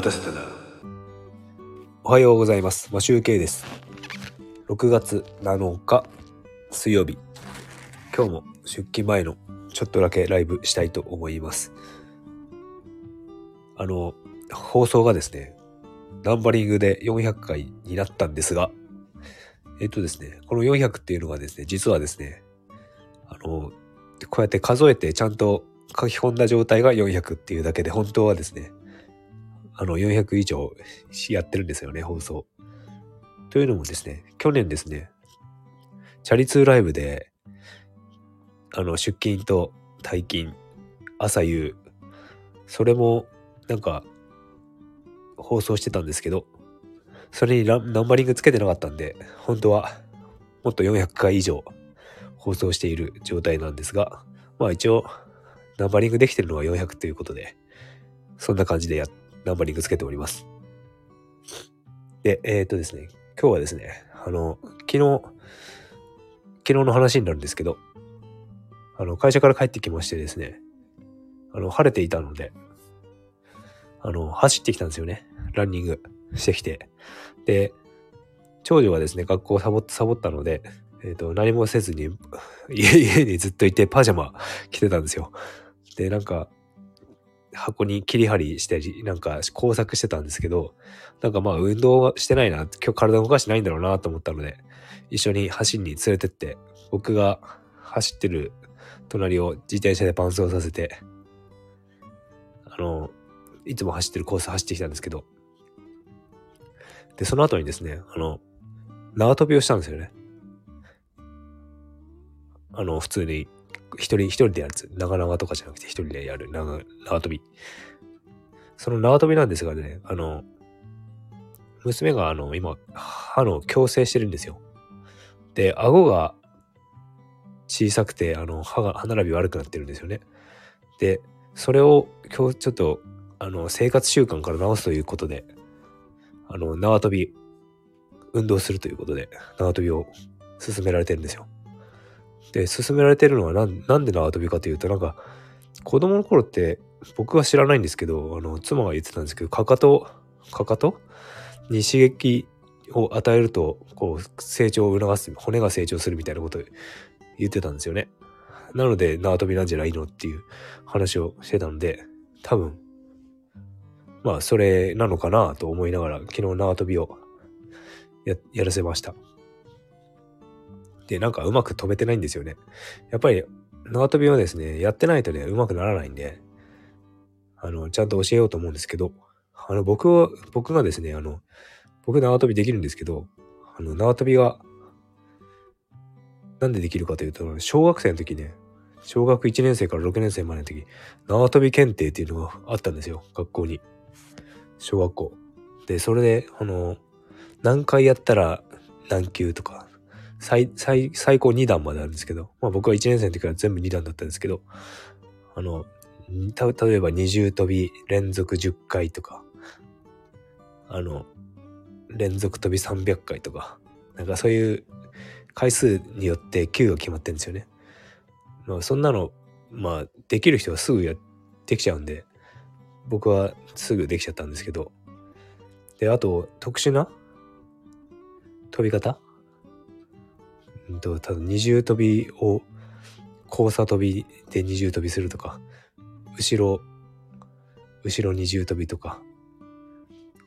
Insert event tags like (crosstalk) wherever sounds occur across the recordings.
待たせたな。おはようございます。マシュウケイです。6月7日水曜日。今日も出勤前のちょっとだけライブしたいと思います。あの、放送がですね、ナンバリングで400回になったんですが、えっとですね、この400っていうのがですね、実はですね、あの、こうやって数えてちゃんと書き込んだ状態が400っていうだけで、本当はですね、あの、400以上やってるんですよね、放送。というのもですね、去年ですね、チャリ通ライブで、あの、出勤と退勤、朝夕、それも、なんか、放送してたんですけど、それにナンバリングつけてなかったんで、本当は、もっと400回以上放送している状態なんですが、まあ一応、ナンバリングできてるのは400ということで、そんな感じでや、ナンバリングつけております。で、えっ、とですね、今日はですね、あの、昨日、昨日の話になるんですけど、あの、会社から帰ってきましてですね、あの、晴れていたので、あの、走ってきたんですよね。ランニングしてきて。で、長女はですね、学校サボサボったので、えっ、と、何もせずに、(laughs) 家にずっといてパジャマ着てたんですよ。で、なんか、箱に切り張りしたり、なんか工作してたんですけど、なんかまあ運動はしてないな、今日体動かしてないんだろうなと思ったので、一緒に走りに連れてって、僕が走ってる隣を自転車で伴走させて、あの、いつも走ってるコース走ってきたんですけど、で、その後にですね、あの、縄跳びをしたんですよね。あの、普通に、一人、一人でやるやつ。長々とかじゃなくて一人でやる長縄跳び。その縄跳びなんですがね、あの、娘があの、今、歯の矯正してるんですよ。で、顎が小さくて、あの、歯が、歯並び悪くなってるんですよね。で、それを今日ちょっと、あの、生活習慣から直すということで、あの、縄跳び、運動するということで、縄跳びを勧められてるんですよ。で、勧められてるのはなんなんで縄跳びかというと、なんか、子供の頃って僕は知らないんですけど、あの、妻が言ってたんですけど、かかと、かかと？に刺激を与えると、こう、成長を促す、骨が成長するみたいなこと言ってたんですよね。なので、縄跳びなんじゃないのっていう話をしてたんで、多分、まあ、それなのかなと思いながら、昨日縄跳びをや、やらせました。で、なんかうまく飛べてないんですよね。やっぱり縄跳びはですね、やってないとね、うまくならないんで、あの、ちゃんと教えようと思うんですけど、あの、僕は、僕がですね、あの、僕縄跳びできるんですけど、あの、縄跳びが、なんでできるかというと、小学生の時ね、小学1年生から6年生までの時、縄跳び検定っていうのがあったんですよ、学校に。小学校。で、それで、あの、何回やったら何級とか、最、最、最高2段まであるんですけど、まあ僕は1年生の時から全部2段だったんですけど、あの、た、例えば二重跳び連続10回とか、あの、連続跳び300回とか、なんかそういう回数によって級が決まってるんですよね。まあそんなの、まあできる人はすぐや、できちゃうんで、僕はすぐできちゃったんですけど、で、あと特殊な飛び方うんと、ただ二重跳びを交差跳びで二重跳びするとか、後ろ、後ろ二重跳びとか、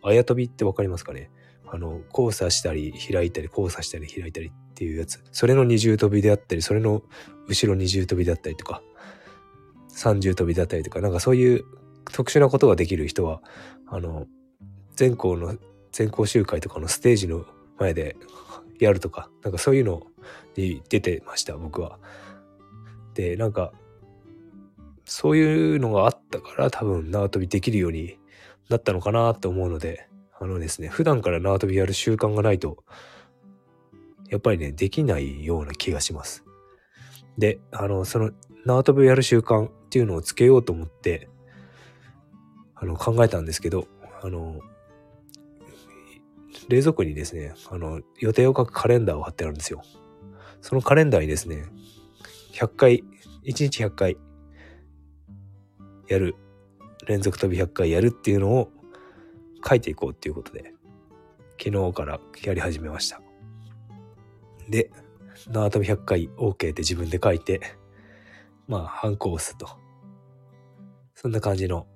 あや跳びってわかりますかね？あの、交差したり開いたり、交差したり開いたりっていうやつ。それの二重跳びであったり、それの後ろ二重跳びであったりとか、三重跳びだったりとか、なんかそういう特殊なことができる人は、あの、全校の、全校集会とかのステージの前でやるとか、なんかそういうのに出てました、僕は。で、なんか、そういうのがあったから多分縄跳びできるようになったのかなと思うので、あのですね、普段から縄跳びやる習慣がないと、やっぱりね、できないような気がします。で、あの、その縄跳びをやる習慣っていうのをつけようと思って、あの、考えたんですけど、あの、冷蔵庫にですね、あの、予定を書くカレンダーを貼ってあるんですよ。そのカレンダーにですね、100回、1日100回やる、連続跳び100回やるっていうのを書いていこうっていうことで、昨日からやり始めました。で、縄跳び100回 OK って自分で書いて、まあ、ハンコ押すと。そんな感じの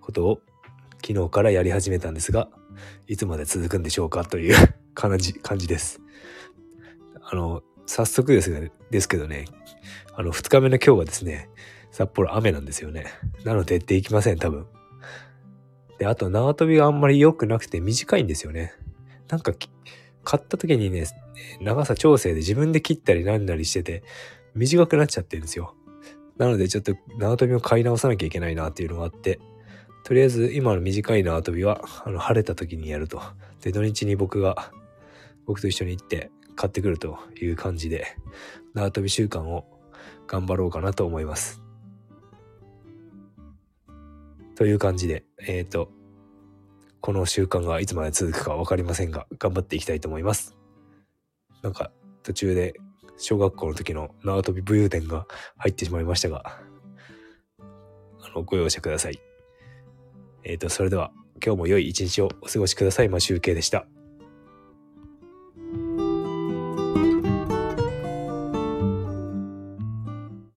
ことを昨日からやり始めたんですが、いつまで続くんでしょうかという (laughs) 感じ、感じです。あの、早速ですが、ですけどね、あの、二日目の今日はですね、札幌雨なんですよね。なのでできません、多分。で、あと縄跳びがあんまり良くなくて短いんですよね。なんか、買った時にね、長さ調整で自分で切ったりなんなりしてて、短くなっちゃってるんですよ。なのでちょっと縄跳びを買い直さなきゃいけないなっていうのがあって、とりあえず今の短い縄跳びは、あの、晴れた時にやると。で、土日に僕が、僕と一緒に行って買ってくるという感じで、縄跳び習慣を頑張ろうかなと思います。という感じで、えっ、ー、と、この習慣がいつまで続くかわかりませんが、頑張っていきたいと思います。なんか、途中で小学校の時の縄跳び武勇伝が入ってしまいましたが、あの、ご容赦ください。えっ、ー、と、それでは今日も良い一日をお過ごしください。マシュウケイでした。